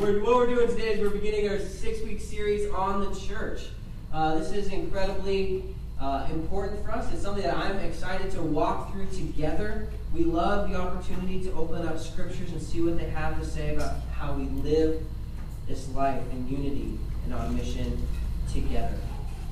we're, what we're doing today is we're beginning our six week series on the church. Uh, this is incredibly uh, important for us. It's something that I'm excited to walk through together. We love the opportunity to open up scriptures and see what they have to say about how we live this life in unity and on mission together.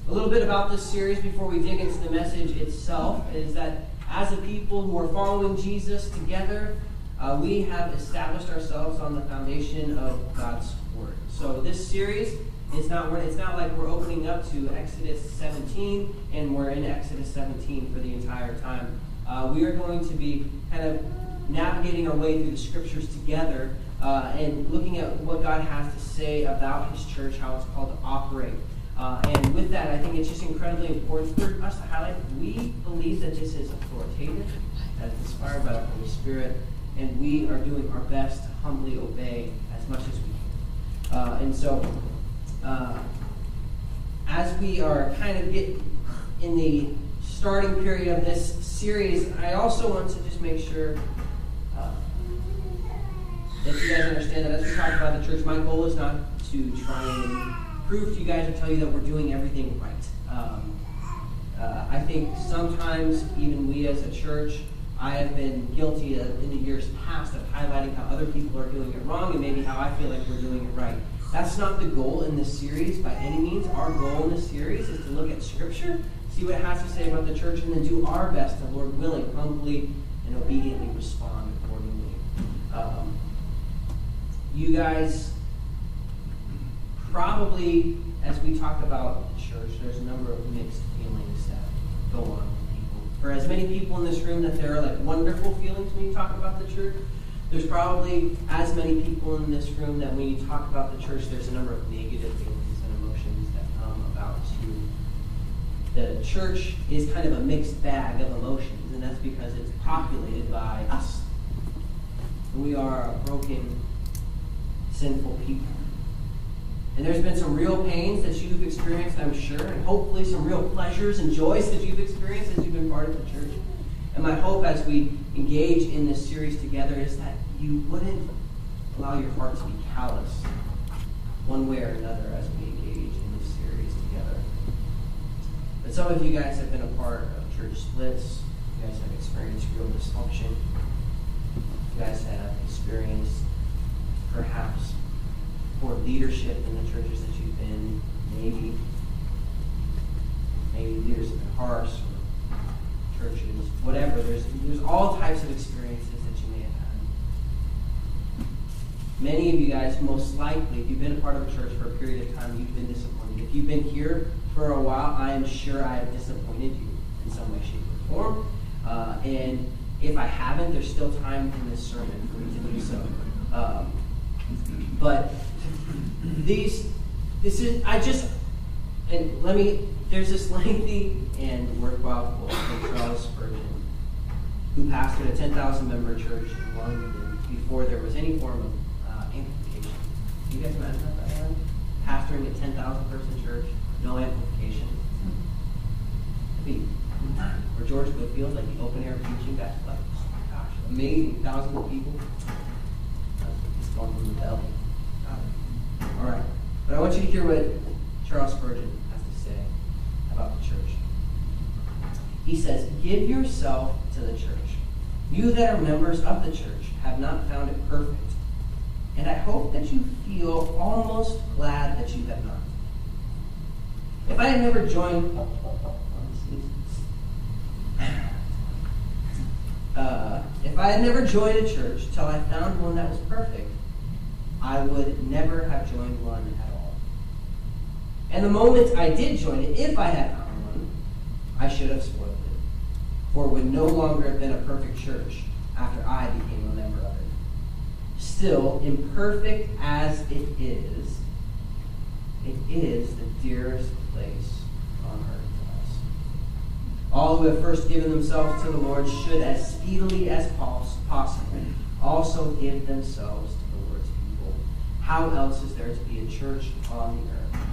A little bit about this series before we dig into the message itself is that as a people who are following Jesus together, uh, we have established ourselves on the foundation of God's Word. So this series is not it's not like we're opening up to Exodus 17 and we're in Exodus 17 for the entire time. Uh, we are going to be kind of navigating our way through the scriptures together uh, and looking at what God has to say about His church, how it's called to operate. Uh, and with that, I think it's just incredibly important for us to highlight we believe that this is authoritative, that it's inspired by the Holy Spirit, and we are doing our best to humbly obey as much as we can. Uh, and so, uh, as we are kind of get in the starting period of this series, I also want to just make sure uh, that you guys understand that as we talk about the church, my goal is not to try and prove to you guys or tell you that we're doing everything right. Um, uh, I think sometimes even we as a church, I have been guilty of, in the years past of highlighting how other people are doing it wrong and maybe how I feel like we're doing it right. That's not the goal in this series by any means. Our goal in this series is to look at Scripture, see what it has to say about the church, and then do our best to, Lord willing, humbly and obediently respond accordingly. Um, you guys probably, as we talk about the church, there's a number of mixed feelings that go on. For as many people in this room that there are like wonderful feelings when you talk about the church, there's probably as many people in this room that when you talk about the church, there's a number of negative feelings and emotions that come about you. The church is kind of a mixed bag of emotions, and that's because it's populated by us. We are a broken, sinful people. And there's been some real pains that you've experienced, I'm sure, and hopefully some real pleasures and joys that you've experienced as you've been part of the church. And my hope as we engage in this series together is that you wouldn't allow your heart to be callous one way or another as we engage in this series together. But some of you guys have been a part of church splits. You guys have experienced real dysfunction. You guys have experienced perhaps leadership in the churches that you've been, maybe. Maybe leaders have been harsh or churches, whatever. There's, there's all types of experiences that you may have had. Many of you guys, most likely, if you've been a part of a church for a period of time, you've been disappointed. If you've been here for a while, I am sure I have disappointed you in some way, shape, or form. Uh, and if I haven't, there's still time in this sermon for me to do so. Um, but these, this is, I just, and let me, there's this lengthy and worthwhile quote from Charles Spurgeon, who pastored a 10,000 member church in London before there was any form of uh, amplification. You guys imagine that, that Pastoring a 10,000 person church, no amplification. I mean, or George Whitefield, like the open air preaching, that's like, oh my gosh, amazing, thousands of people. That's going from the belly. All right. But I want you to hear what Charles Spurgeon has to say about the church. He says, Give yourself to the church. You that are members of the church have not found it perfect. And I hope that you feel almost glad that you have not. If I had never joined. Uh, if I had never joined a church till I found one that was perfect, I would never have joined one at all. And the moment I did join it, if I had found one, I should have spoiled it. For it would no longer have been a perfect church after I became a member of it. Still, imperfect as it is, it is the dearest place on earth to us. All who have first given themselves to the Lord should, as speedily as possible, also give themselves how else is there to be a church on the earth?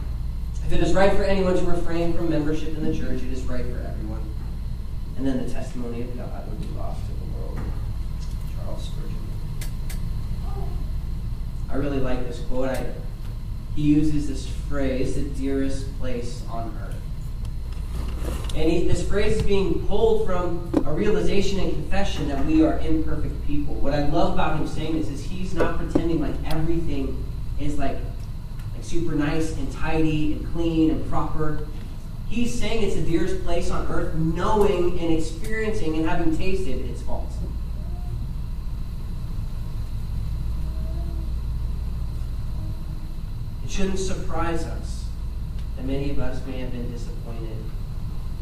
If it is right for anyone to refrain from membership in the church, it is right for everyone. And then the testimony of God would be lost to the world. Charles Spurgeon. I really like this quote. I, he uses this phrase, the dearest place on earth. And he, this phrase is being pulled from a realization and confession that we are imperfect people. What I love about him saying this is he's not pretending like everything is like, like super nice and tidy and clean and proper. He's saying it's the dearest place on earth, knowing and experiencing and having tasted its faults. It shouldn't surprise us that many of us may have been disappointed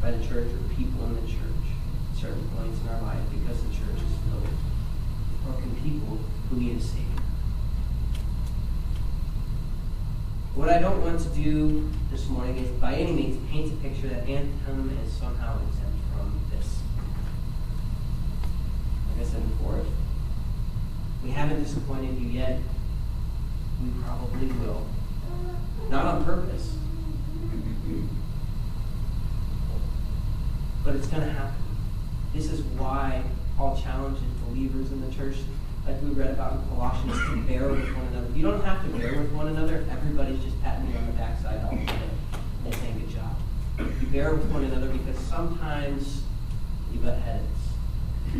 by the church or people in the church at certain points in our life because the church is filled with broken people who need a Savior. What I don't want to do this morning is by any means paint a picture that Anthem is somehow exempt from this. Like I said before, we haven't disappointed you yet. We probably will. Not on purpose. But it's going to happen. This is why Paul challenges believers in the church, like we read about in Colossians, to bear with one another. You don't have to bear with one another everybody's just patting you on the backside all the time and saying good job. You bear with one another because sometimes you butt heads.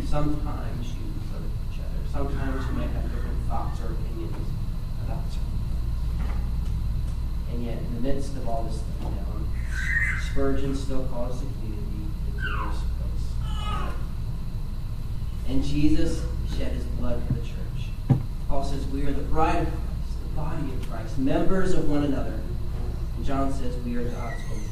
Sometimes you hurt each other. Sometimes you might have different thoughts or opinions about certain things. And yet, in the midst of all this Spurgeon still calls the And Jesus shed his blood for the church. Paul says we are the bride of Christ, the body of Christ, members of one another. And John says we are God's home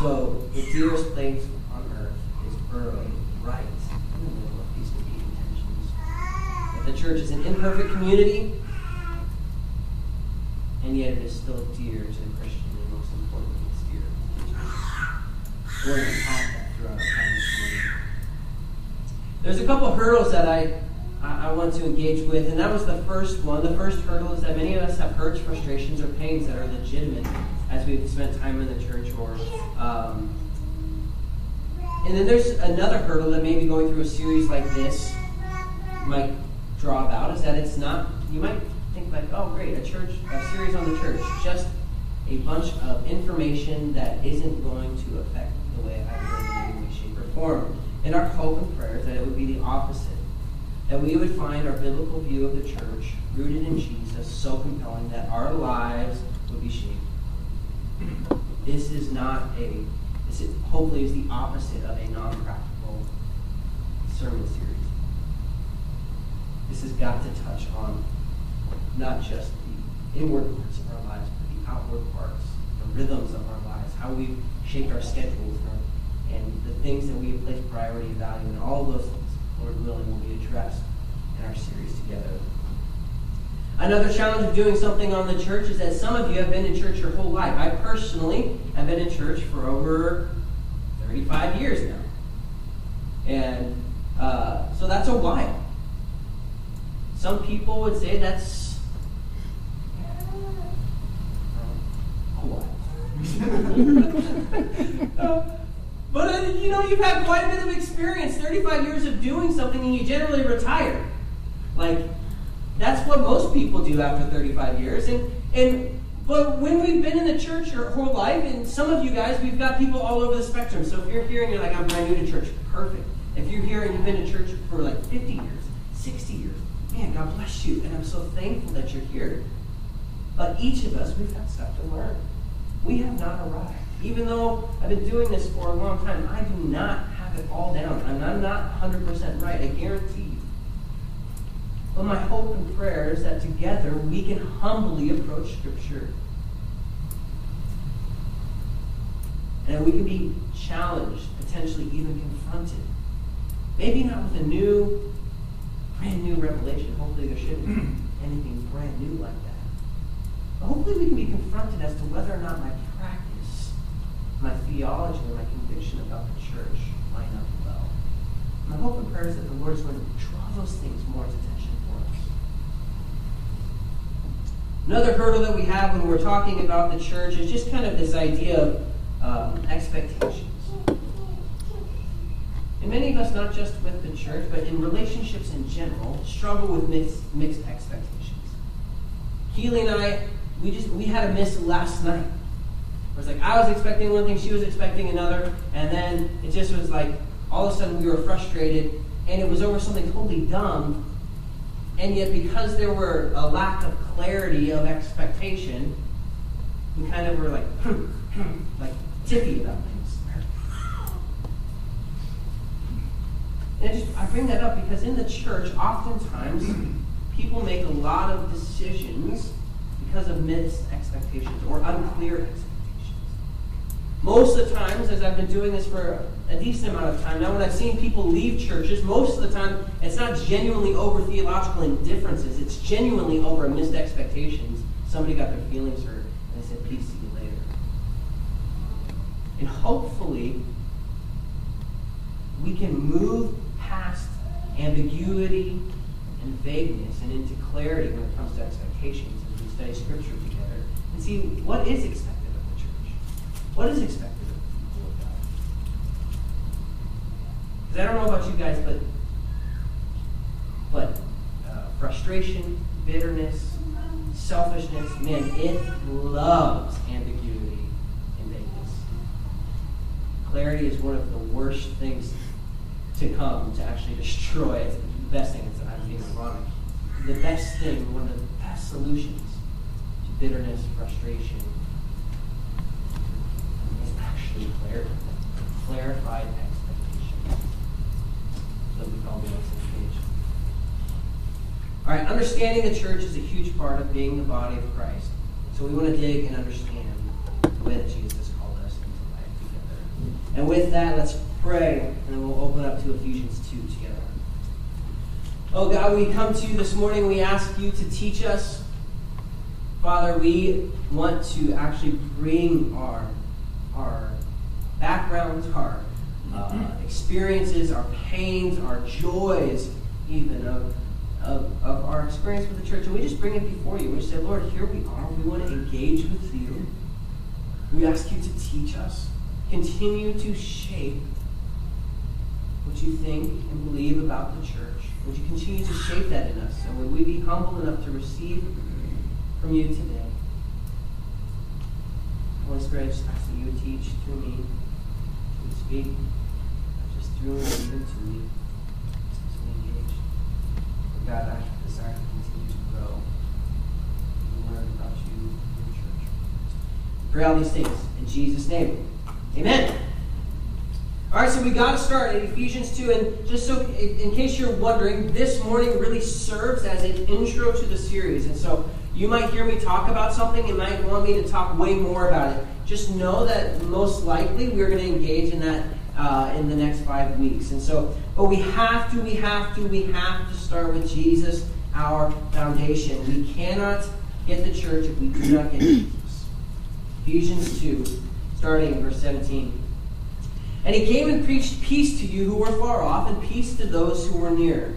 So the dearest place on earth is burrowed right in the middle of these wicked intentions. That the church is an imperfect community, and yet it is still dear to the Christian, and most importantly, it's dear to church. We're going to unpack that throughout our time this morning. There's a couple hurdles that I, I want to engage with, and that was the first one. The first hurdle is that many of us have hurts, frustrations, or pains that are legitimate as we've spent time in the church or. Um, and then there's another hurdle that maybe going through a series like this might draw about is that it's not, you might think like, oh great, a church, a series on the church, just a bunch of information that isn't going to affect the way I live in any way, shape, or form. And our hope and prayer is that it would be the opposite. That we would find our biblical view of the church, rooted in Jesus, so compelling that our lives would be shaped. This is not a, this is, hopefully is the opposite of a non-practical sermon series. This has got to touch on not just the inward parts of our lives, but the outward parts, the rhythms of our lives, how we've shaped our schedules and, and the things that we have placed priority and value, and all of those things, Lord willing, will be addressed in our series together. Another challenge of doing something on the church is that some of you have been in church your whole life. I personally have been in church for over 35 years now. And uh, so that's a while. Some people would say that's a while. but uh, you know, you've had quite a bit of experience 35 years of doing something, and you generally retire. Like, that's what most people do after 35 years. And, and but when we've been in the church your whole life, and some of you guys, we've got people all over the spectrum. So if you're here and you're like, I'm brand new to church, perfect. If you're here and you've been to church for like 50 years, 60 years, man, God bless you. And I'm so thankful that you're here. But each of us, we've got stuff to learn. We have not arrived. Even though I've been doing this for a long time, I do not have it all down. I'm not 100% right. I guarantee you. But my hope and prayer is that together we can humbly approach Scripture. And we can be challenged, potentially even confronted. Maybe not with a new, brand new revelation. Hopefully there shouldn't be anything brand new like that. But hopefully we can be confronted as to whether or not my my theology, or my conviction about the church line up well. My hope and prayer is that the Lord is going to draw those things more to attention for us. Another hurdle that we have when we're talking about the church is just kind of this idea of um, expectations. And and many of us, not just with the church, but in relationships in general, struggle with mixed, mixed expectations. Keely and I, we just we had a miss last night. Was like I was expecting one thing, she was expecting another, and then it just was like all of a sudden we were frustrated, and it was over something totally dumb. And yet, because there were a lack of clarity of expectation, we kind of were like, hmm, hmm, like tippy about things. And I, just, I bring that up because in the church, oftentimes people make a lot of decisions because of missed expectations or unclear expectations. Most of the times, as I've been doing this for a decent amount of time now, when I've seen people leave churches, most of the time it's not genuinely over theological indifferences, it's genuinely over missed expectations. Somebody got their feelings hurt and they said, Peace, see you later. And hopefully, we can move past ambiguity and vagueness and into clarity when it comes to expectations as we study Scripture together and see what is expected. What is expected? Because I don't know about you guys, but but uh, frustration, bitterness, selfishness, man, it loves ambiguity and vagueness. Clarity is one of the worst things to come to actually destroy it. The best thing that I'm being ironic. The best thing, one of the best solutions to bitterness, frustration, is Clarified expectation. So we call the. All right, understanding the church is a huge part of being the body of Christ. So we want to dig and understand the way that Jesus called us into life together. And with that, let's pray, and then we'll open up to Ephesians 2 together. Oh God, we come to you this morning. We ask you to teach us. Father, we want to actually bring our, our backgrounds, our uh, experiences, our pains, our joys, even of, of, of our experience with the church. And we just bring it before you. We say, Lord, here we are. We want to engage with you. We ask you to teach us, continue to shape what you think and believe about the church. Would you continue to shape that in us? And would we be humble enough to receive from you today? Holy Spirit, I just ask that you would teach through me, speak, not just but even to me, as we engage. For God, I desire to continue to grow and learn about you and your church. Pray all these things in Jesus' name. Amen. All right, so we got to start at Ephesians 2. And just so, in case you're wondering, this morning really serves as an intro to the series. And so you might hear me talk about something and might want me to talk way more about it. Just know that most likely we're going to engage in that uh, in the next five weeks. And so, but we have to, we have to, we have to start with Jesus, our foundation. We cannot get the church if we do not get Jesus. Ephesians 2, starting in verse 17. And he came and preached peace to you who were far off, and peace to those who were near.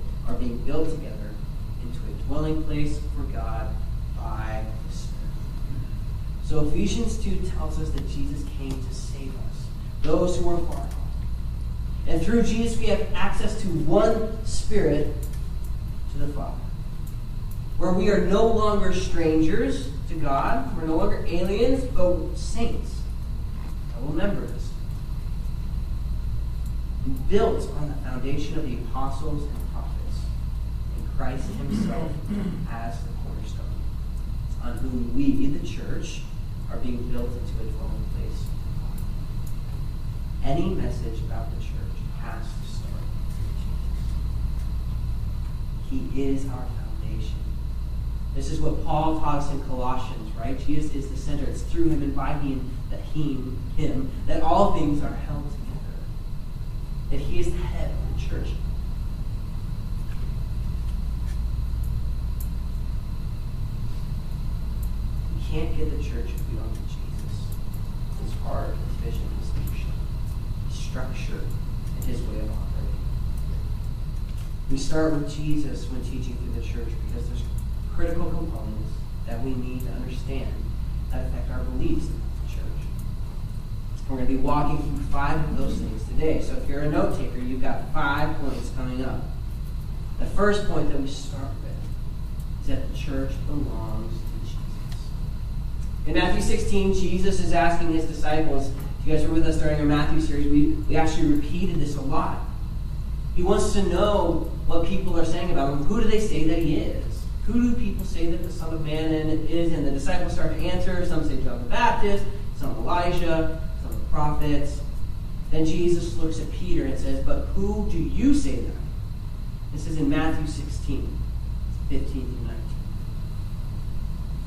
are being built together into a dwelling place for God by the Spirit. So Ephesians 2 tells us that Jesus came to save us, those who are far off. And through Jesus we have access to one Spirit to the Father. Where we are no longer strangers to God, we're no longer aliens, but saints fellow members. Built on the foundation of the apostles Christ himself as the cornerstone, on whom we, the church, are being built into a dwelling place. Any message about the church has to start with Jesus. He is our foundation. This is what Paul taught us in Colossians, right? Jesus is the center. It's through him and by him that him, him, that all things are held together. that he is the head of the church. Can't get the church get Jesus. His heart, his vision, his leadership, his structure, and his way of operating. We start with Jesus when teaching through the church because there's critical components that we need to understand that affect our beliefs about the church. We're going to be walking through five of those things today. So if you're a note taker, you've got five points coming up. The first point that we start with is that the church belongs. In Matthew 16, Jesus is asking his disciples, if you guys were with us during our Matthew series, we, we actually repeated this a lot. He wants to know what people are saying about him. Who do they say that he is? Who do people say that the Son of Man is? And the disciples start to answer. Some say John the Baptist, some Elijah, some the prophets. Then Jesus looks at Peter and says, But who do you say that? This is in Matthew 16, 15 through 19.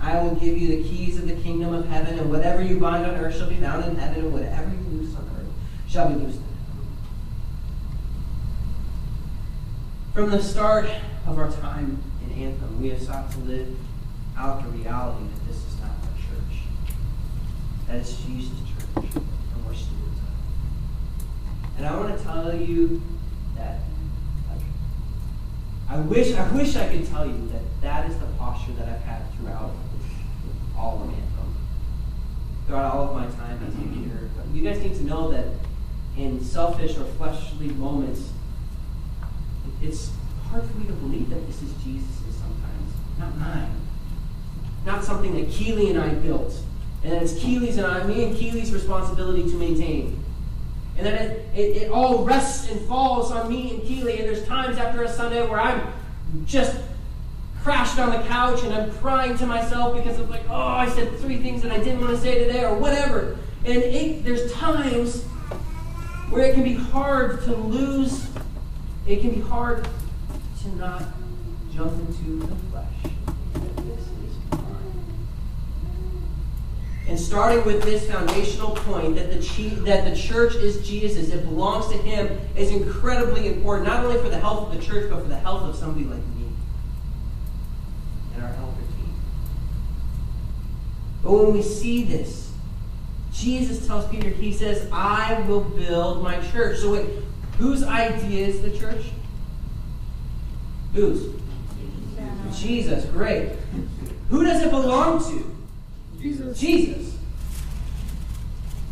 I will give you the keys of the kingdom of heaven, and whatever you bind on earth shall be bound in heaven, and whatever you loose on earth shall be loosed in heaven. From the start of our time in Anthem, we have sought to live out the reality that this is not our church. That it's Jesus' church, and we're stewards of it. And I want to tell you that I wish I wish I could tell you that that is the posture that I've had throughout all of Anthem, throughout all of my time as a leader. But you guys need to know that in selfish or fleshly moments, it's hard for me to believe that this is Jesus' sometimes, not mine not something that Keeley and I built. And it's Keeley's and I, me and Keeley's responsibility to maintain. And then it, it, it, all rests and falls on me and Keeley. And there's times after a Sunday where I'm just crashed on the couch and I'm crying to myself because of like, oh, I said three things that I didn't want to say today or whatever. And it, there's times where it can be hard to lose, it can be hard to not jump into the flesh. And starting with this foundational point that the, that the church is Jesus, it belongs to Him, is incredibly important, not only for the health of the church, but for the health of somebody like me and our elder team. But when we see this, Jesus tells Peter, He says, I will build my church. So, wait, whose idea is the church? Whose? Jesus, great. Who does it belong to? Jesus. Jesus.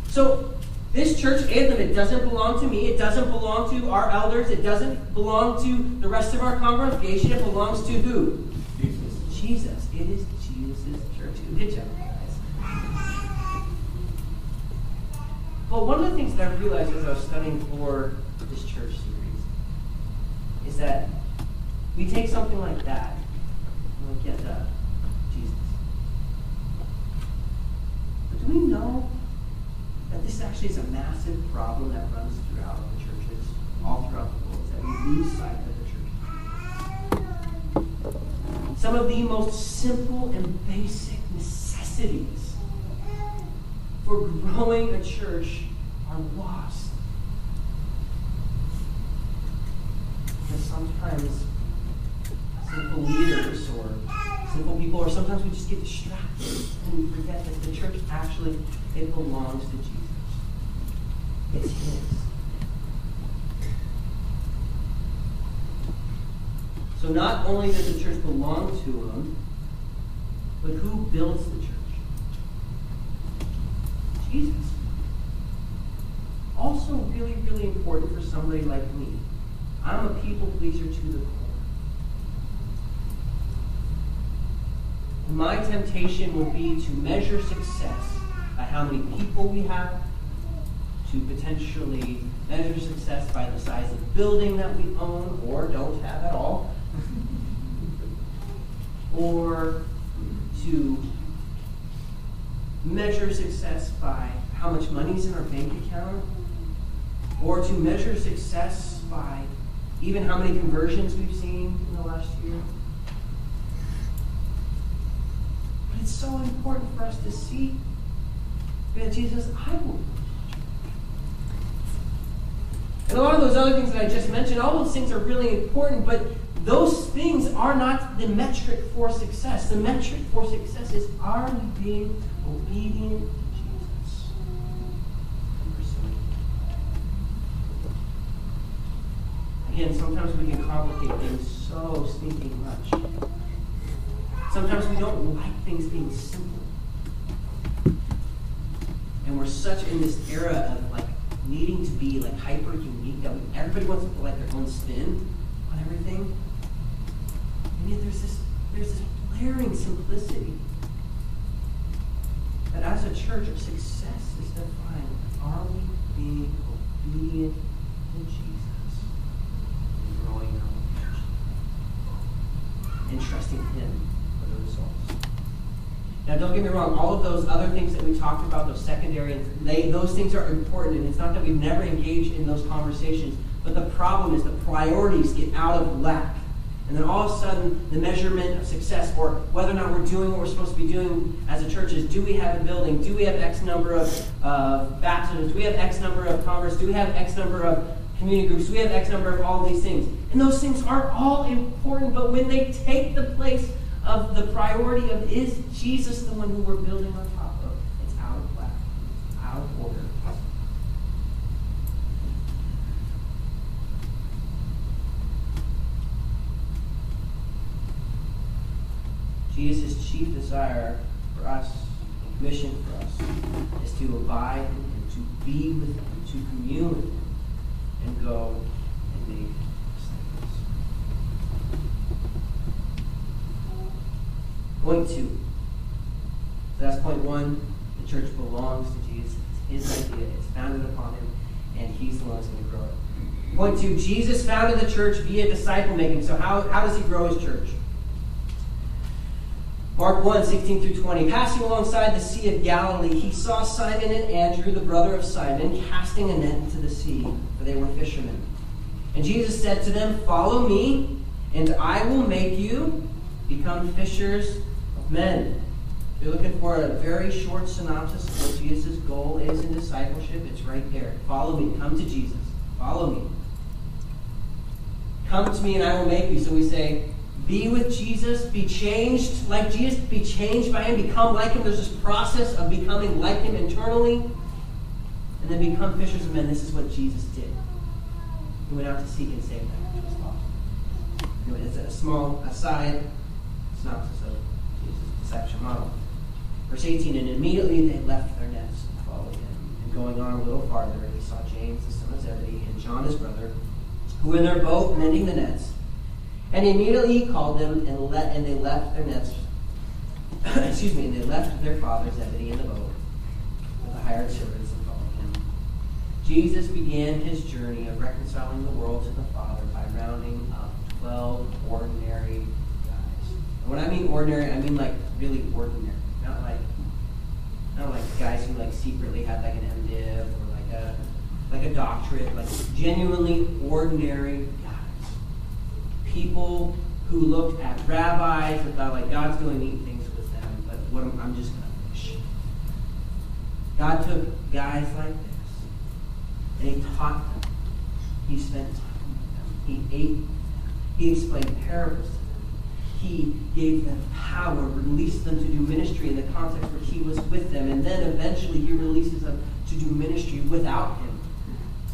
So this church anthem, it doesn't belong to me. It doesn't belong to our elders. It doesn't belong to the rest of our congregation. It belongs to who? Jesus. Jesus. It is Jesus' church. Good job, guys. Well, one of the things that I realized as I was studying for this church series is that we take something like that and we get Jesus. But Do we know that this actually is a massive problem that runs throughout the churches, all throughout the world, that we lose sight of the church? Some of the most simple and basic necessities for growing a church are lost. Because sometimes simple leaders or simple people, or sometimes we just get distracted and we forget that the church actually it belongs to Jesus. It's His. So not only does the church belong to Him, but who builds the church? Jesus. Also, really, really important for somebody like me. I'm a people pleaser to the core. my temptation would be to measure success by how many people we have, to potentially measure success by the size of building that we own or don't have at all, or to measure success by how much money's in our bank account, or to measure success by even how many conversions we've seen in the last year. But it's so important for us to see that Jesus, I will. And a lot of those other things that I just mentioned, all those things are really important, but those things are not the metric for success. The metric for success is are we being obedient to Jesus? Again, sometimes we can complicate things so stinking much. Sometimes we don't like things being simple. And we're such in this era of like needing to be like hyper unique that everybody wants to put like their own spin on everything. And yet there's this there's this blaring simplicity church, our success is defined. Are we being obedient to Jesus and growing our church and trusting Him for the results? Now, don't get me wrong, all of those other things that we talked about, those secondary, they, those things are important, and it's not that we've never engaged in those conversations, but the problem is the priorities get out of whack. And then all of a sudden, the measurement of success, or whether or not we're doing what we're supposed to be doing as a church, is do we have a building? Do we have X number of uh, baptisms? Do we have X number of converts? Do we have X number of community groups? Do we have X number of all of these things? And those things are all important, but when they take the place of the priority of is Jesus the one who we're building on top of, it's out of whack, out of order. Jesus' chief desire for us, mission for us, is to abide in Him, to be with Him, to commune with Him, and go and make disciples. Point two. So that's point one. The church belongs to Jesus. It's His idea. It's founded upon Him, and He's the one that's going to grow it. Point two. Jesus founded the church via disciple making. So how, how does He grow His church? Mark 1, 16 through 20. Passing alongside the Sea of Galilee, he saw Simon and Andrew, the brother of Simon, casting a net into the sea, for they were fishermen. And Jesus said to them, Follow me, and I will make you become fishers of men. If you're looking for a very short synopsis of what Jesus' goal is in discipleship, it's right there. Follow me. Come to Jesus. Follow me. Come to me, and I will make you. So we say, be with Jesus, be changed like Jesus, be changed by Him, become like Him. There's this process of becoming like Him internally, and then become fishers of men. This is what Jesus did. He went out to seek and save that which was lost. Anyway, it's a small aside synopsis of Jesus' deception model. Verse 18, and immediately they left their nets and followed him. And going on a little farther, he saw James, the son of Zebedee, and John, his brother, who were in their boat mending the nets. And immediately he called them, and, let, and they left their nets. excuse me, and they left their father Zebedee in the boat with the hired servants and followed him. Jesus began his journey of reconciling the world to the Father by rounding up 12 ordinary guys. And when I mean ordinary, I mean like really ordinary. Not like not like guys who like secretly had like an MDiv or like a like a doctorate, like genuinely ordinary people who looked at rabbis and thought, like, God's doing neat things with them, but what am, I'm just going to fish. God took guys like this, and He taught them. He spent time with them. He ate with them. He explained parables to them. He gave them power, released them to do ministry in the context where He was with them, and then eventually He releases them to do ministry without Him,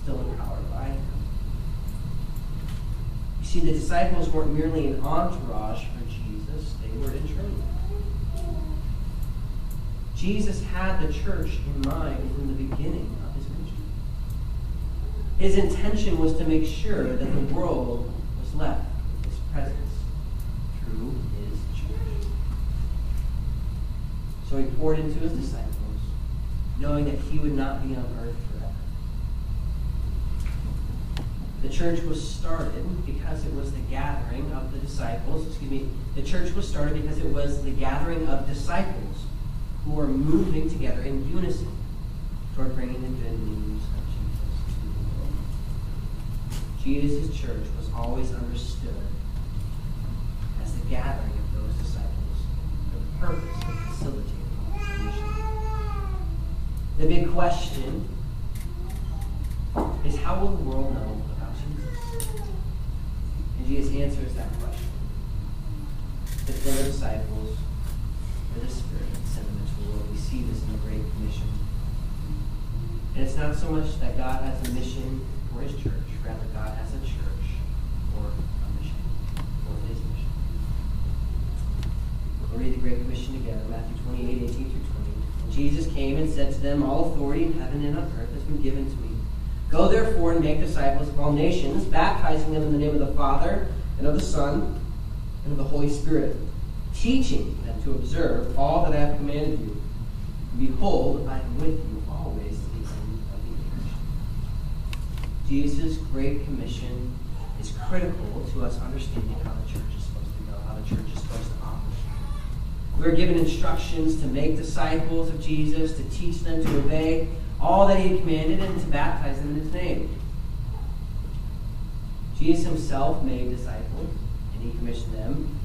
still empowered by Him. See, the disciples weren't merely an entourage for Jesus, they were in training. Jesus had the church in mind from the beginning of his ministry. His intention was to make sure that the world was left with his presence through his church. So he poured into his disciples, knowing that he would not be on earth The church was started because it was the gathering of the disciples. Excuse me. The church was started because it was the gathering of disciples who were moving together in unison toward bringing the good news of Jesus to the world. Jesus' church was always understood as the gathering of those disciples for the purpose of facilitating the mission. The big question is how will the world know Jesus answers that question. The the disciples, the Spirit, sent them into the world. We see this in the Great Commission. And it's not so much that God has a mission for his church, rather, God has a church for a mission, for his mission. We'll read the Great Commission together, Matthew 28, 18 through 20. And Jesus came and said to them, All authority in heaven and on earth has been given to me. Go therefore and make disciples of all nations, baptizing them in the name of the Father, and of the Son, and of the Holy Spirit, teaching them to observe all that I have commanded you. Behold, I am with you always to the end of the age. Jesus' great commission is critical to us understanding how the church is supposed to go, how the church is supposed to operate. We're given instructions to make disciples of Jesus, to teach them to obey all that he had commanded and to baptize them in his name. Jesus himself made disciples, and he commissioned them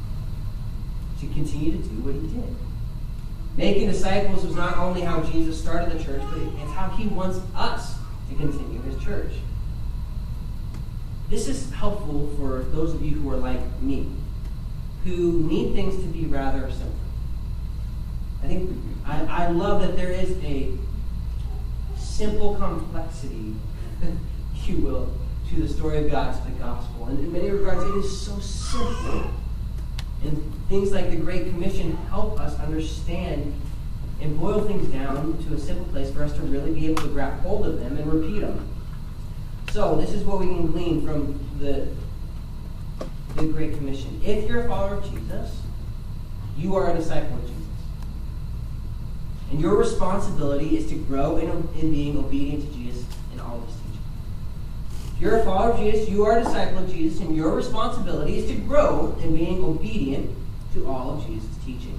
to continue to do what he did. Making disciples was not only how Jesus started the church, but it's how he wants us to continue his church. This is helpful for those of you who are like me, who need things to be rather simple. I think I, I love that there is a simple complexity, if you will, to the story of God, to the gospel. And in many regards, it is so simple. And things like the Great Commission help us understand and boil things down to a simple place for us to really be able to grab hold of them and repeat them. So, this is what we can glean from the, the Great Commission. If you're a follower of Jesus, you are a disciple. And your responsibility is to grow in, in being obedient to Jesus in all of his teaching. If you're a follower of Jesus, you are a disciple of Jesus, and your responsibility is to grow in being obedient to all of Jesus' teaching.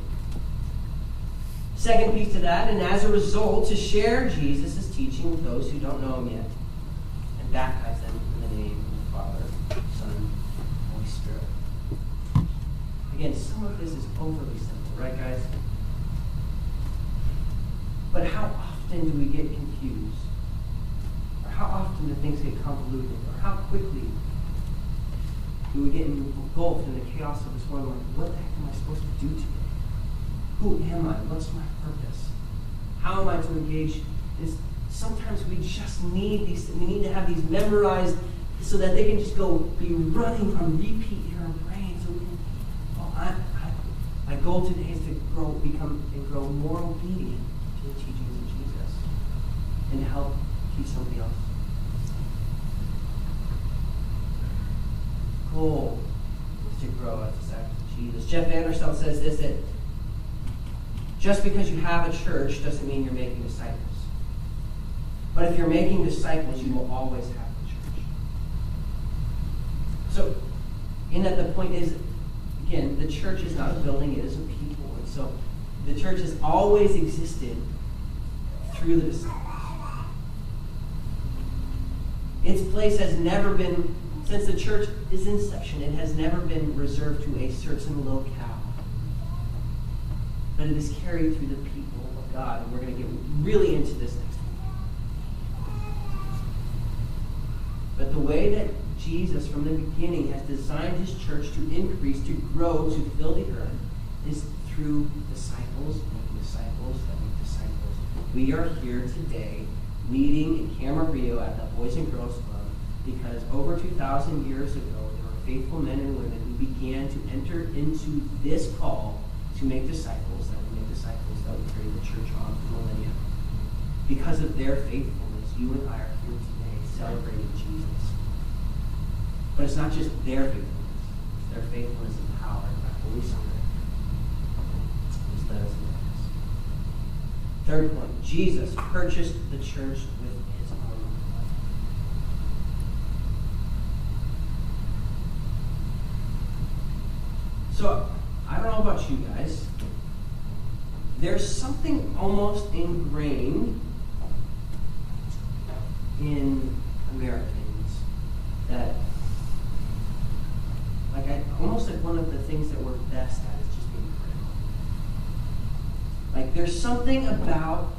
Second piece to that, and as a result, to share Jesus' teaching with those who don't know him yet, and baptize them in the name of the Father, Son, Holy Spirit. Again, some of this is overly simple, right, guys? But how often do we get confused? Or how often do things get convoluted? Or how quickly do we get engulfed in the chaos of this world? Like, what the heck am I supposed to do today? Who am I? What's my purpose? How am I to engage? Is sometimes we just need these. We need to have these memorized so that they can just go be running on repeat in our brain. So we can. Well, I, I, my goal today is to grow, become, and grow more obedient to the teachings of Jesus and help teach somebody else. Goal is to grow as disciples of Jesus. Jeff Vanderstelt says this that just because you have a church doesn't mean you're making disciples. But if you're making disciples, you will always have a church. So, in that the point is, again, the church is not a building, it is a people. And so the church has always existed through the disciples. Its place has never been, since the church is inception, it has never been reserved to a certain locale. But it is carried through the people of God. And we're going to get really into this next week. But the way that Jesus, from the beginning, has designed his church to increase, to grow, to fill the earth, is through disciples making disciples make disciples. We are here today meeting in Camarillo at the Boys and Girls Club because over 2,000 years ago, there were faithful men and women who began to enter into this call to make disciples that would make disciples that would carry the church on for millennia. Because of their faithfulness, you and I are here today celebrating Jesus. But it's not just their faithfulness, it's their faithfulness empowered by Holy Spirit. Third point, Jesus purchased the church with his own blood. So, I don't know about you guys. There's something almost ingrained in Americans that, like, I, almost like one of the things that we're best there's something about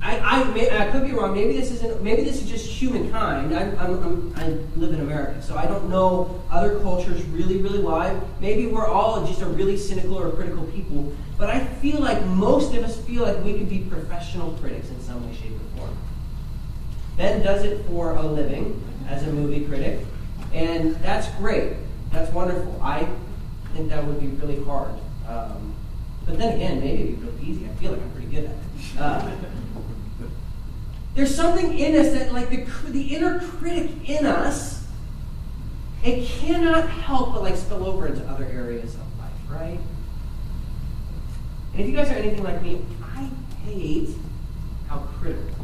I, I, may, I could be wrong. Maybe this isn't. Maybe this is just humankind. I, I'm, I'm, i live in America, so I don't know other cultures really, really well. Maybe we're all just a really cynical or critical people. But I feel like most of us feel like we could be professional critics in some way, shape, or form. Ben does it for a living as a movie critic, and that's great. That's wonderful. I think that would be really hard. Um, but then again, maybe it'd be really easy. I feel like I'm pretty good at it. Uh, there's something in us that, like the, the inner critic in us, it cannot help but like spill over into other areas of life, right? And if you guys are anything like me, I hate how critical.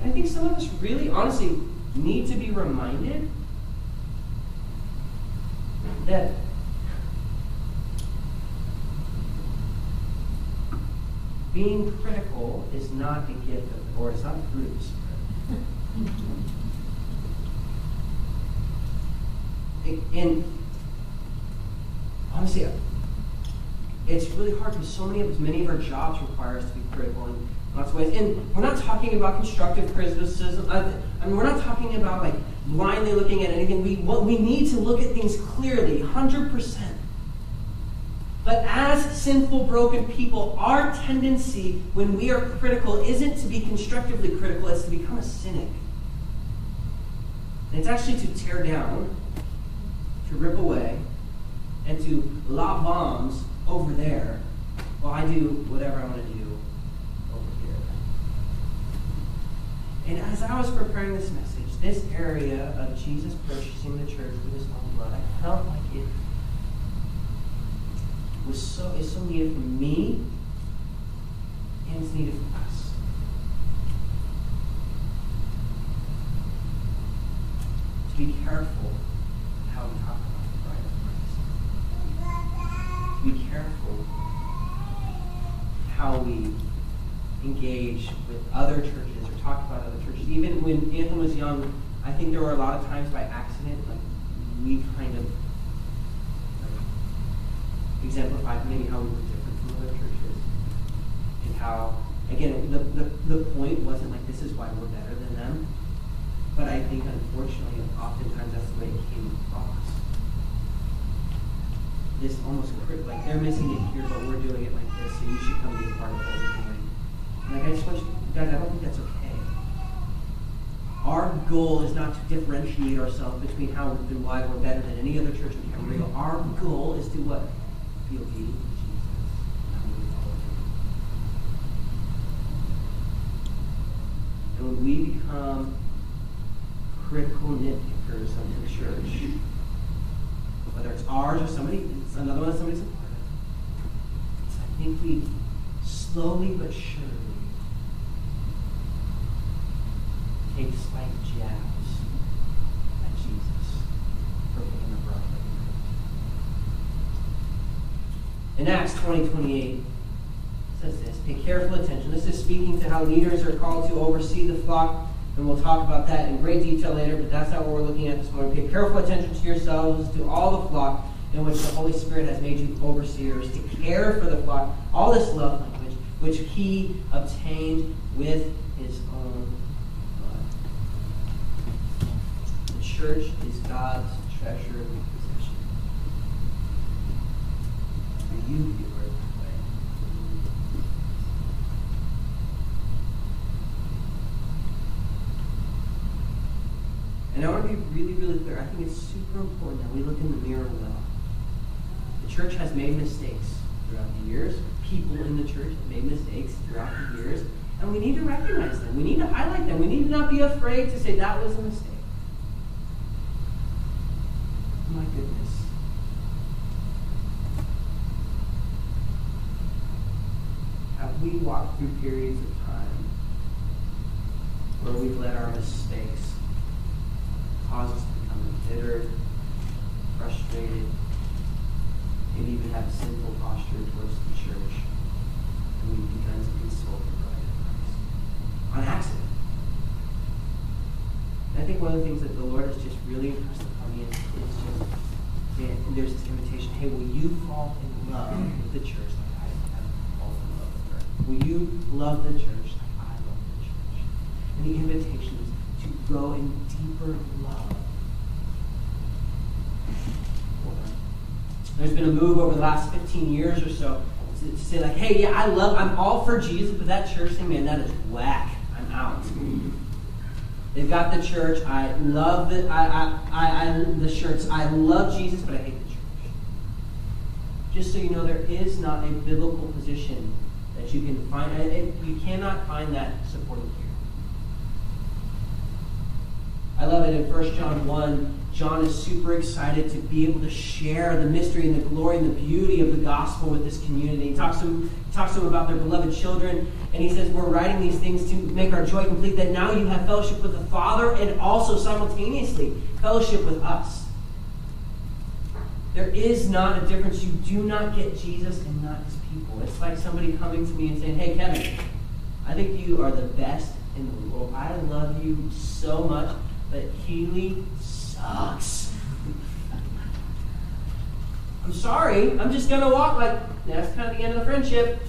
And I think some of us really, honestly, need to be reminded that being critical is not a gift of, or it's not a fruit of the Spirit. and honestly, it's really hard because so many of us, many of our jobs require us to be critical in lots of ways. And we're not talking about constructive criticism. Uh, I, mean, we're not talking about like blindly looking at anything. We what we need to look at things clearly, hundred percent. But as sinful, broken people, our tendency when we are critical isn't to be constructively critical, it's to become a cynic. And it's actually to tear down, to rip away, and to lob bombs over there while I do whatever I want to do over here. And as I was preparing this message, this area of Jesus purchasing the church with his own blood, I felt like it was so is so needed for me and it's needed for us. To be careful how we talk about the bride of Christ. To be careful how we engage with other churches or talk about other churches. Even when Anthony was young, I think there were a lot of times by accident, like we kind of exemplified maybe how we were different from other churches. And how, again, the, the, the point wasn't like this is why we're better than them. But I think, unfortunately, oftentimes that's the way it came across. This almost like they're missing it here, but we're doing it like this, so you should come be a part of what we're doing. Like I just want you, guys, I don't think that's okay. Goal is not to differentiate ourselves between how and why we're better than any other church in Camarillo. Our goal is to what? be obedient to Jesus and when we become critical nitpickers of the church, whether it's ours or somebody, it's another one that somebody's a part of, I think we slowly but surely take jabs at Jesus for being a. In Acts 20, 28, says this Pay careful attention. This is speaking to how leaders are called to oversee the flock, and we'll talk about that in great detail later, but that's not what we're looking at this morning. Pay careful attention to yourselves, to all the flock in which the Holy Spirit has made you overseers, to care for the flock, all this love language, which he obtained with his own blood. The church is God's treasure you feel that way. And I want to be really, really clear. I think it's super important that we look in the mirror well. The church has made mistakes throughout the years. People in the church have made mistakes throughout the years. And we need to recognize them. We need to highlight them. We need to not be afraid to say that was a mistake. My goodness. Through periods of time where we've let our mistakes cause us to become embittered, frustrated, maybe even have a sinful posture towards the church. And we've begun to insult the bride of Christ on accident. And I think one of the things that the Lord has just really impressed upon me is, is just, man, there's this invitation, hey, will you fall in love with the church like I have fallen in love with her? Will you love the church like I love the church? And the invitation is to grow in deeper love. A move over the last 15 years or so to, to say like, hey, yeah, I love, I'm all for Jesus, but that church thing, man, that is whack. I'm out. They've got the church. I love the I, I, I, I the shirts. I love Jesus, but I hate the church. Just so you know, there is not a biblical position that you can find. It, you cannot find that supported here. I love it in 1 John 1. John is super excited to be able to share the mystery and the glory and the beauty of the gospel with this community. He talks to he talks to them about their beloved children, and he says, We're writing these things to make our joy complete, that now you have fellowship with the Father and also simultaneously fellowship with us. There is not a difference. You do not get Jesus and not his people. It's like somebody coming to me and saying, Hey, Kevin, I think you are the best in the world. I love you so much, but Healy sucks. I'm sorry. I'm just going to walk like that's kind of the end of the friendship.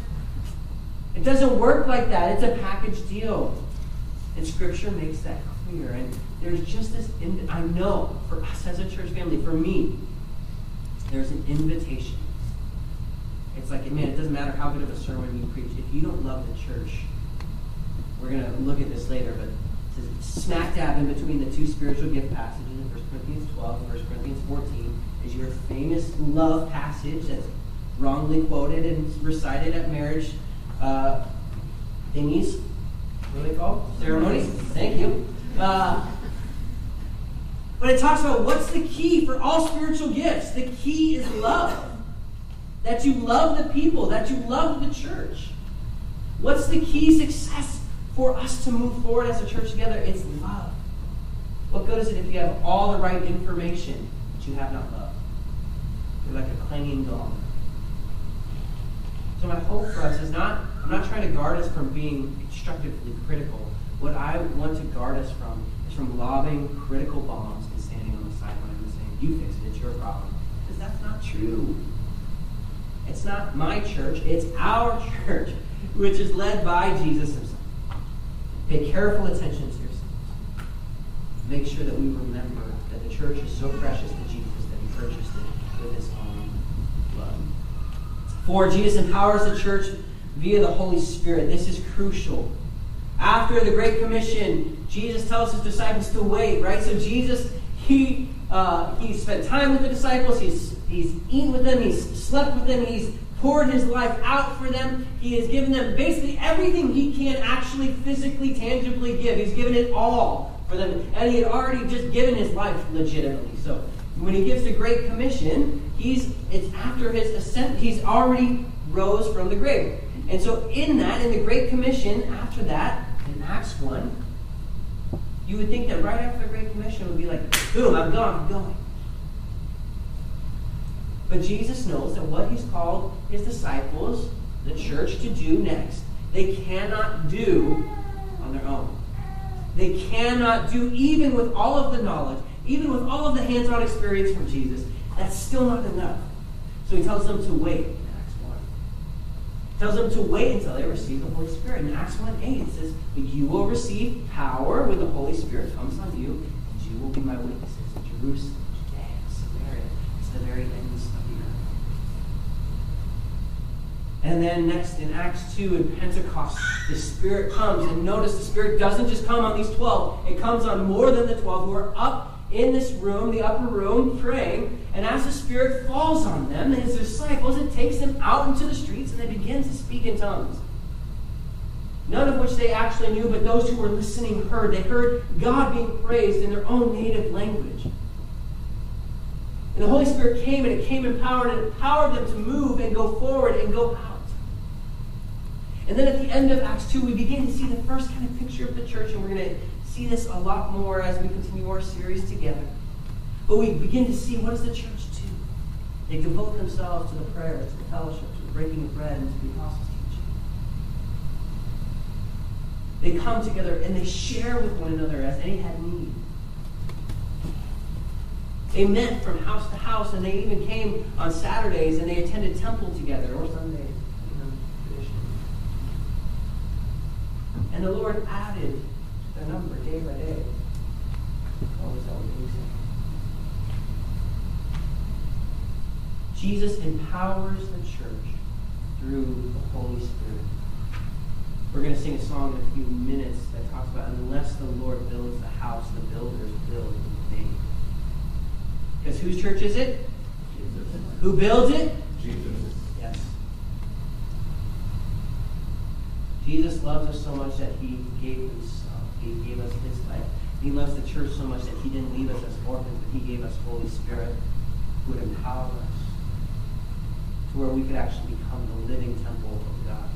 It doesn't work like that. It's a package deal. And Scripture makes that clear. And there's just this, in, I know for us as a church family, for me, there's an invitation. It's like, man, it doesn't matter how good of a sermon you preach. If you don't love the church, we're going to look at this later, but it's a smack dab in between the two spiritual gift passages in 1 Corinthians 12 and 1 Corinthians 14 is your famous love passage that's wrongly quoted and recited at marriage uh, thingies. What are they called? Ceremonies? Thank you. Uh, but it talks about what's the key for all spiritual gifts. The key is love. That you love the people, that you love the church. What's the key success for us to move forward as a church together? It's love. What good is it if you have all the right information, but you have not love? You're like a clanging gong. So my hope for us is not, I'm not trying to guard us from being constructively critical. What I want to guard us from is from lobbing critical bombs and standing on the sideline and saying, you fix it, it's your problem. Because that's not true. It's not my church, it's our church, which is led by Jesus himself. Pay careful attention. Make sure that we remember that the church is so precious to Jesus that he purchased it with his own blood. For Jesus empowers the church via the Holy Spirit. This is crucial. After the Great Commission, Jesus tells his disciples to wait, right? So Jesus, he uh, he spent time with the disciples, he's he's eaten with them, he's slept with them, he's poured his life out for them. He has given them basically everything he can actually physically, tangibly give. He's given it all for them. And he had already just given his life legitimately. So when he gives the Great Commission, he's it's after his ascent, he's already rose from the grave. And so in that, in the Great Commission, after that, in Acts 1, you would think that right after the Great Commission would be like, boom, I'm gone, I'm going. But Jesus knows that what he's called his disciples, the church, to do next, they cannot do on their own. They cannot do, even with all of the knowledge, even with all of the hands on experience from Jesus. That's still not enough. So he tells them to wait in Acts 1. He tells them to wait until they receive the Holy Spirit. In Acts 1 8, it says, But you will receive power when the Holy Spirit comes on you, and you will be my witnesses in Jerusalem, Judea, Samaria, to the very ends of the earth. And then next in Acts 2 in Pentecost, the Spirit comes. And notice the Spirit doesn't just come on these 12, it comes on more than the 12 who are up in this room, the upper room, praying. And as the Spirit falls on them, and his disciples, it takes them out into the streets and they begin to speak in tongues. None of which they actually knew, but those who were listening heard. They heard God being praised in their own native language. And the Holy Spirit came and it came empowered and it empowered them to move and go forward and go out. And then at the end of Acts 2, we begin to see the first kind of picture of the church, and we're going to see this a lot more as we continue our series together. But we begin to see what does the church do? They devote themselves to the prayers, to the fellowship, to the breaking of bread, and to the apostles' teaching. They come together and they share with one another as any had need. They met from house to house, and they even came on Saturdays and they attended temple together or Sundays. And the Lord added the number day by day. Oh, is that amazing? Jesus empowers the church through the Holy Spirit. We're going to sing a song in a few minutes that talks about unless the Lord builds the house, the builders build in vain. Because whose church is it? Jesus. Who builds it? Jesus. Yes. Jesus loves us so much that he gave himself. Um, he gave us his life. He loves the church so much that he didn't leave us as orphans, but he gave us Holy Spirit who would empower us to where we could actually become the living temple of God.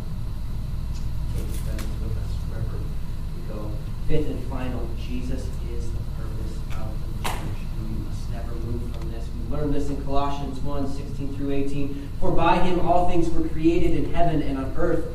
His presence with us wherever we go. Fifth and final, Jesus is the purpose of the church. And we must never move from this. We learn this in Colossians 1, 16 through 18. For by him all things were created in heaven and on earth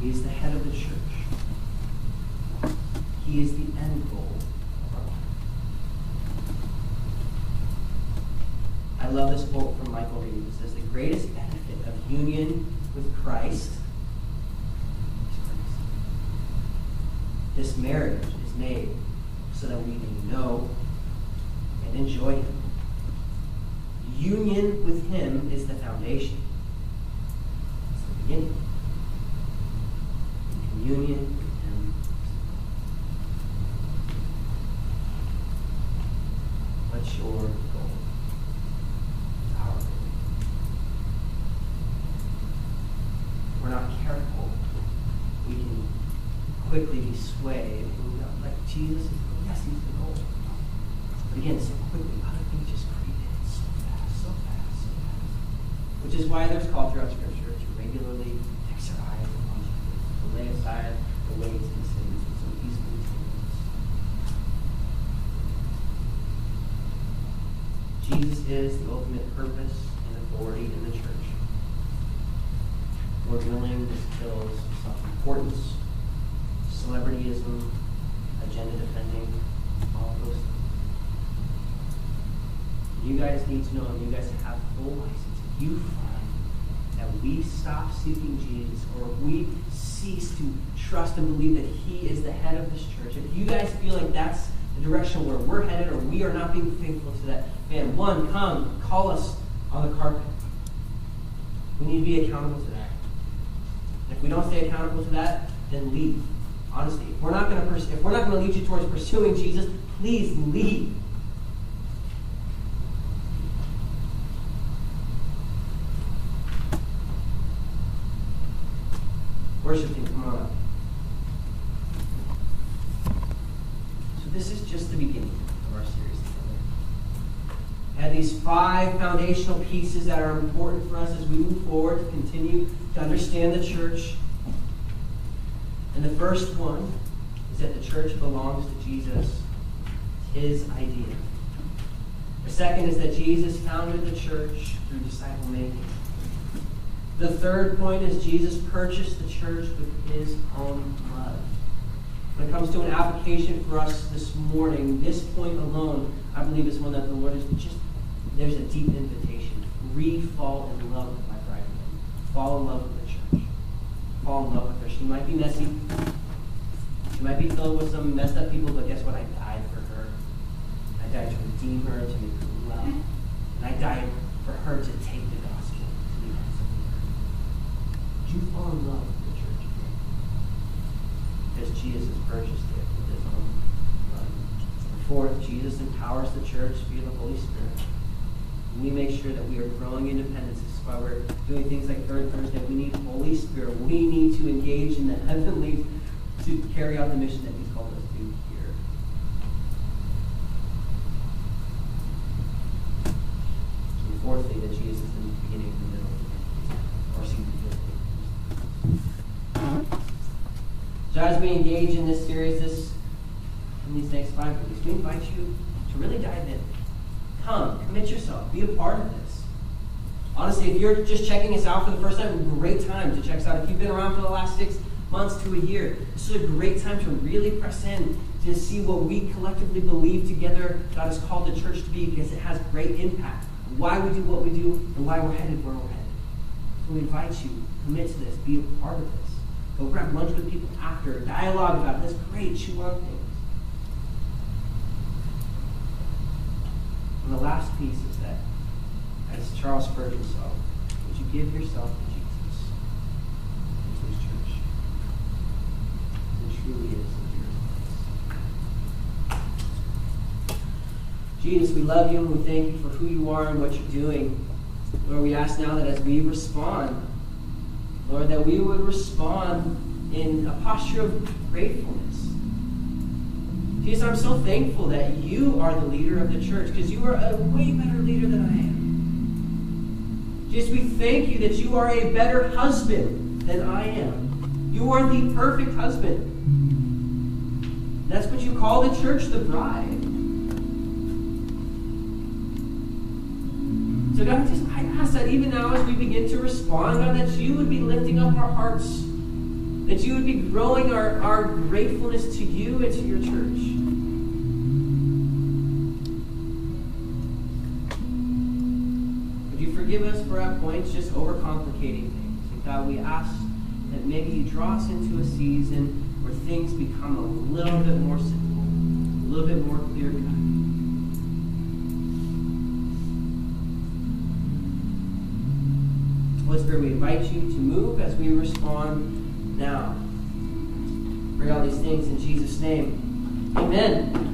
He is the head of the church. He is the end goal of our life. I love this quote from Michael Reed. It says, The greatest benefit of union with Christ is Christ. This marriage is made so that we may know and enjoy Him. Union with Him is the foundation, it's the beginning. And communion with Him What's your goal? Our goal. We're not careful. We can quickly be swayed and go, like Jesus is yes, he's the goal. But again, so quickly, other things just creep in so fast, so fast, so fast. Which is why there's call throughout Scripture to regularly fix our eyes upon Jesus, to lay aside the weights and sins that so easily entangle us. Jesus is the ultimate purpose and authority in the church. Lord willing, this kills self-importance, celebrityism, agenda defending, all of those things. You guys need to know, and you guys have full license. If you find that we stop seeking Jesus, or we cease to trust and believe that He is the head of this church, if you guys feel like that's the direction where we're headed, or we are not being faithful to that, man, one, come, call us on the carpet. We need to be accountable to that. And if we don't stay accountable to that, then leave. Honestly, if we're not going to pers- if we're not going to lead you towards pursuing Jesus, please leave. Worship team, come on up. So this is just the beginning of our series together. And these five foundational pieces that are important for us as we move forward to continue to understand the church. And the first one is that the church belongs to Jesus, his idea. The second is that Jesus founded the church through disciple making. The third point is Jesus purchased the church with his own blood. When it comes to an application for us this morning, this point alone, I believe is one that the Lord is just, there's a deep invitation. Re-fall in love with my bridegroom. fall in love with the church. Fall in love with her. She might be messy. She might be filled with some messed up people, but guess what? I died for her. I died to redeem her, to make her well. And I died for her to take the gospel to the ends of the earth. Would you fall in love with the church again? Because Jesus has purchased it with his own blood. Fourth, Jesus empowers the church via the Holy Spirit. We make sure that we are growing independence. This is why we're doing things like Third Thursday. We need Holy Spirit. We need to engage in the heavenly to carry out the mission that He's called us to here. And fourthly, that Jesus is in the beginning, the middle, or excuse me, So as we engage in this series, this in these next five weeks, we invite you to really dive in. Come, commit yourself, be a part of this. Honestly, if you're just checking us out for the first time, great time to check us out. If you've been around for the last six months to a year, this is a great time to really press in to see what we collectively believe together God has called the church to be because it has great impact. Why we do what we do and why we're headed where we're headed. So we invite you, commit to this, be a part of this. Go grab lunch with people after, dialogue about this. Great, chew on things. And the last piece is that, as Charles Spurgeon saw, would you give yourself to Jesus and to his church? It truly is the dearest place. Jesus, we love you and we thank you for who you are and what you're doing. Lord, we ask now that as we respond, Lord, that we would respond in a posture of gratefulness. Jesus, I'm so thankful that you are the leader of the church because you are a way better leader than I am. Jesus, we thank you that you are a better husband than I am. You are the perfect husband. That's what you call the church, the bride. So, God, just I ask that even now as we begin to respond, God, that you would be lifting up our hearts that you would be growing our, our gratefulness to you and to your church. Forgive us for at points just overcomplicating things? And God, we ask that maybe you draw us into a season where things become a little bit more simple, a little bit more clear cut. Holy Spirit, we invite you to move as we respond now. Pray all these things in Jesus' name. Amen.